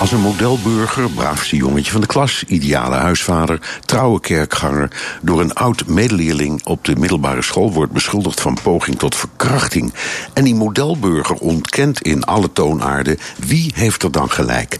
Als een modelburger, braafste jongetje van de klas, ideale huisvader, trouwe kerkganger, door een oud medeleerling op de middelbare school wordt beschuldigd van poging tot verkrachting. En die modelburger ontkent in alle toonaarden wie heeft er dan gelijk.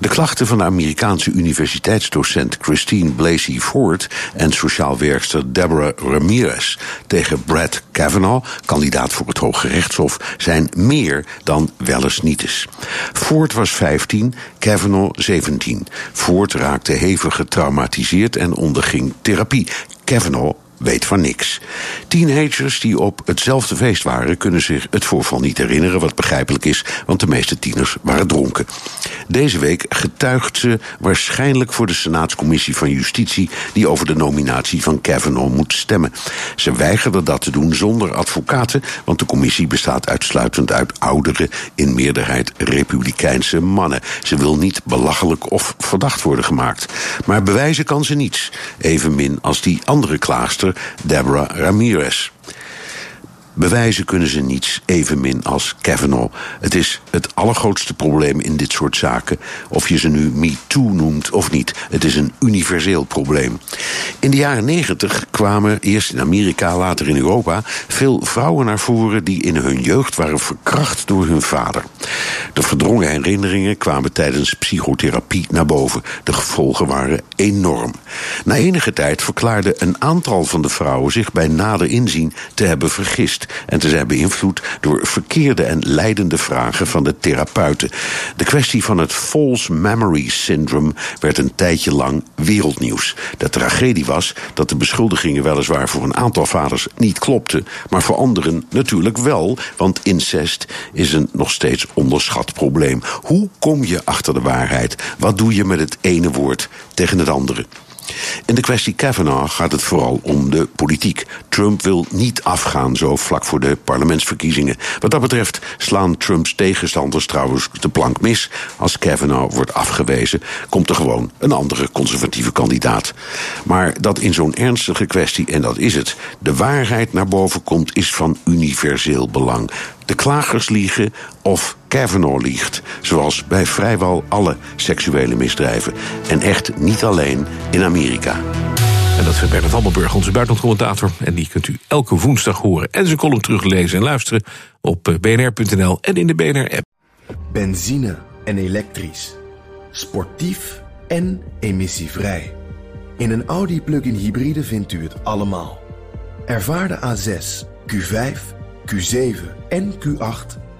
De klachten van de Amerikaanse universiteitsdocent Christine Blasey Ford en sociaal werkster Deborah Ramirez tegen Brad Kavanaugh, kandidaat voor het Hoge Rechtshof, zijn meer dan wel eens nietes. Ford was 15. Kavanaugh 17. Ford raakte hevig getraumatiseerd en onderging therapie. Kavanaugh weet van niks. Teenagers die op hetzelfde feest waren, kunnen zich het voorval niet herinneren, wat begrijpelijk is, want de meeste tieners waren dronken. Deze week getuigt ze waarschijnlijk voor de Senaatscommissie van Justitie, die over de nominatie van Kavanaugh moet stemmen. Ze weigerde dat te doen zonder advocaten, want de commissie bestaat uitsluitend uit oudere, in meerderheid republikeinse mannen. Ze wil niet belachelijk of verdacht worden gemaakt. Maar bewijzen kan ze niets, evenmin als die andere klaagster Deborah Ramirez. Bewijzen kunnen ze niets, evenmin als Kavanaugh. Het is het allergrootste probleem in dit soort zaken. Of je ze nu MeToo noemt of niet. Het is een universeel probleem. In de jaren negentig kwamen, eerst in Amerika, later in Europa... veel vrouwen naar voren die in hun jeugd waren verkracht door hun vader. De verdrongen herinneringen kwamen tijdens psychotherapie naar boven. De gevolgen waren enorm. Na enige tijd verklaarde een aantal van de vrouwen zich bij nader inzien te hebben vergist en te zijn beïnvloed door verkeerde en leidende vragen van de therapeuten. De kwestie van het false memory syndrome werd een tijdje lang wereldnieuws. De tragedie was dat de beschuldigingen weliswaar voor een aantal vaders niet klopten, maar voor anderen natuurlijk wel, want incest is een nog steeds onderschat probleem. Hoe kom je achter de waarheid? Wat doe je met het ene woord tegen het andere? In de kwestie Kavanaugh gaat het vooral om de politiek. Trump wil niet afgaan zo vlak voor de parlementsverkiezingen. Wat dat betreft slaan Trumps tegenstanders trouwens de plank mis. Als Kavanaugh wordt afgewezen, komt er gewoon een andere conservatieve kandidaat. Maar dat in zo'n ernstige kwestie, en dat is het, de waarheid naar boven komt, is van universeel belang de klagers liegen of Kavanaugh liegt. Zoals bij vrijwel alle seksuele misdrijven. En echt niet alleen in Amerika. En dat is Bernard Hammelburg, onze buitenlandcommentator. En die kunt u elke woensdag horen en zijn column teruglezen en luisteren... op eh, bnr.nl en in de BNR-app. Benzine en elektrisch. Sportief en emissievrij. In een Audi plug-in hybride vindt u het allemaal. Ervaar de A6, Q5 Q7 en Q8